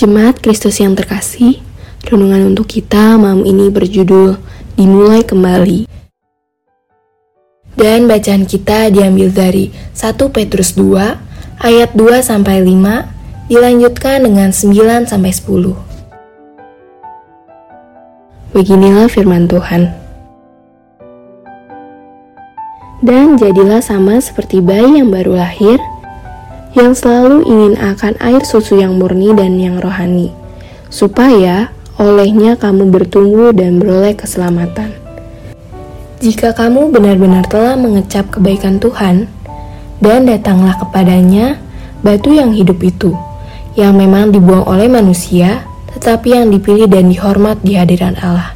Jemaat Kristus yang terkasih, renungan untuk kita malam ini berjudul Dimulai Kembali. Dan bacaan kita diambil dari 1 Petrus 2 ayat 2 sampai 5 dilanjutkan dengan 9 sampai 10. Beginilah firman Tuhan. Dan jadilah sama seperti bayi yang baru lahir yang selalu ingin akan air susu yang murni dan yang rohani, supaya olehnya kamu bertumbuh dan beroleh keselamatan. Jika kamu benar-benar telah mengecap kebaikan Tuhan, dan datanglah kepadanya batu yang hidup itu, yang memang dibuang oleh manusia, tetapi yang dipilih dan dihormat di hadiran Allah.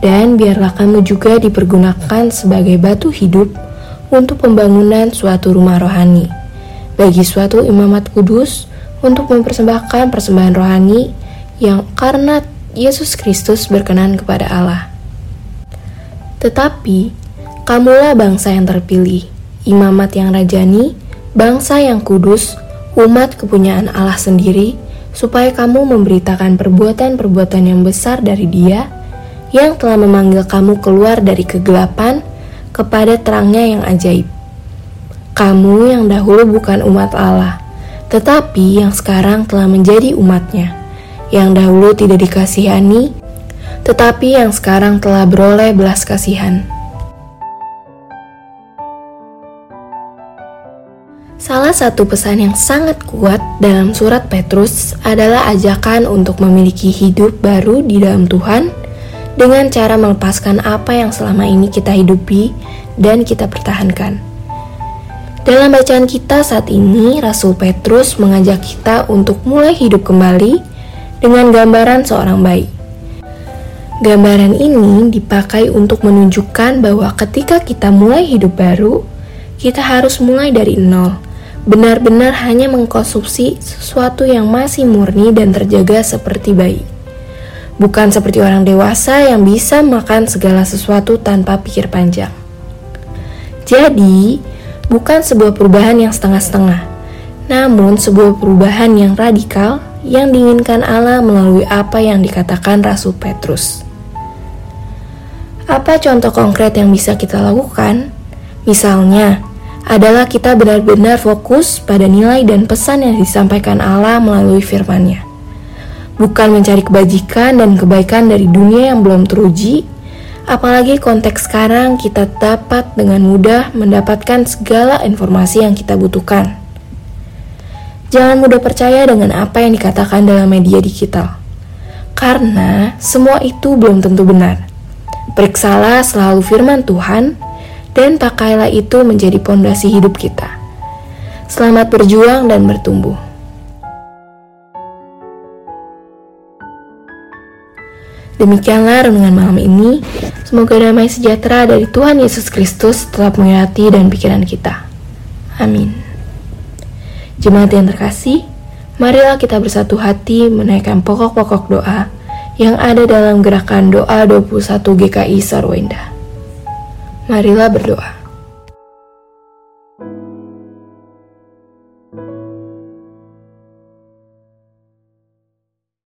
Dan biarlah kamu juga dipergunakan sebagai batu hidup untuk pembangunan suatu rumah rohani bagi suatu imamat kudus untuk mempersembahkan persembahan rohani yang karena Yesus Kristus berkenan kepada Allah. Tetapi, kamulah bangsa yang terpilih, imamat yang rajani, bangsa yang kudus, umat kepunyaan Allah sendiri, supaya kamu memberitakan perbuatan-perbuatan yang besar dari Dia yang telah memanggil kamu keluar dari kegelapan kepada terangnya yang ajaib. Kamu yang dahulu bukan umat Allah, tetapi yang sekarang telah menjadi umatnya, yang dahulu tidak dikasihani, tetapi yang sekarang telah beroleh belas kasihan. Salah satu pesan yang sangat kuat dalam surat Petrus adalah ajakan untuk memiliki hidup baru di dalam Tuhan dengan cara melepaskan apa yang selama ini kita hidupi dan kita pertahankan. Dalam bacaan kita saat ini, Rasul Petrus mengajak kita untuk mulai hidup kembali dengan gambaran seorang bayi. Gambaran ini dipakai untuk menunjukkan bahwa ketika kita mulai hidup baru, kita harus mulai dari nol. Benar-benar hanya mengkonsumsi sesuatu yang masih murni dan terjaga seperti bayi. Bukan seperti orang dewasa yang bisa makan segala sesuatu tanpa pikir panjang. Jadi, bukan sebuah perubahan yang setengah-setengah, namun sebuah perubahan yang radikal yang diinginkan Allah melalui apa yang dikatakan Rasul Petrus. Apa contoh konkret yang bisa kita lakukan? Misalnya, adalah kita benar-benar fokus pada nilai dan pesan yang disampaikan Allah melalui firman-Nya. Bukan mencari kebajikan dan kebaikan dari dunia yang belum teruji, Apalagi konteks sekarang kita dapat dengan mudah mendapatkan segala informasi yang kita butuhkan. Jangan mudah percaya dengan apa yang dikatakan dalam media digital. Karena semua itu belum tentu benar. Periksalah selalu firman Tuhan dan pakailah itu menjadi pondasi hidup kita. Selamat berjuang dan bertumbuh. Demikianlah renungan malam ini. Semoga damai sejahtera dari Tuhan Yesus Kristus tetap menghati dan pikiran kita. Amin. Jemaat yang terkasih, marilah kita bersatu hati menaikkan pokok-pokok doa yang ada dalam gerakan doa 21 GKI Sarwenda. Marilah berdoa.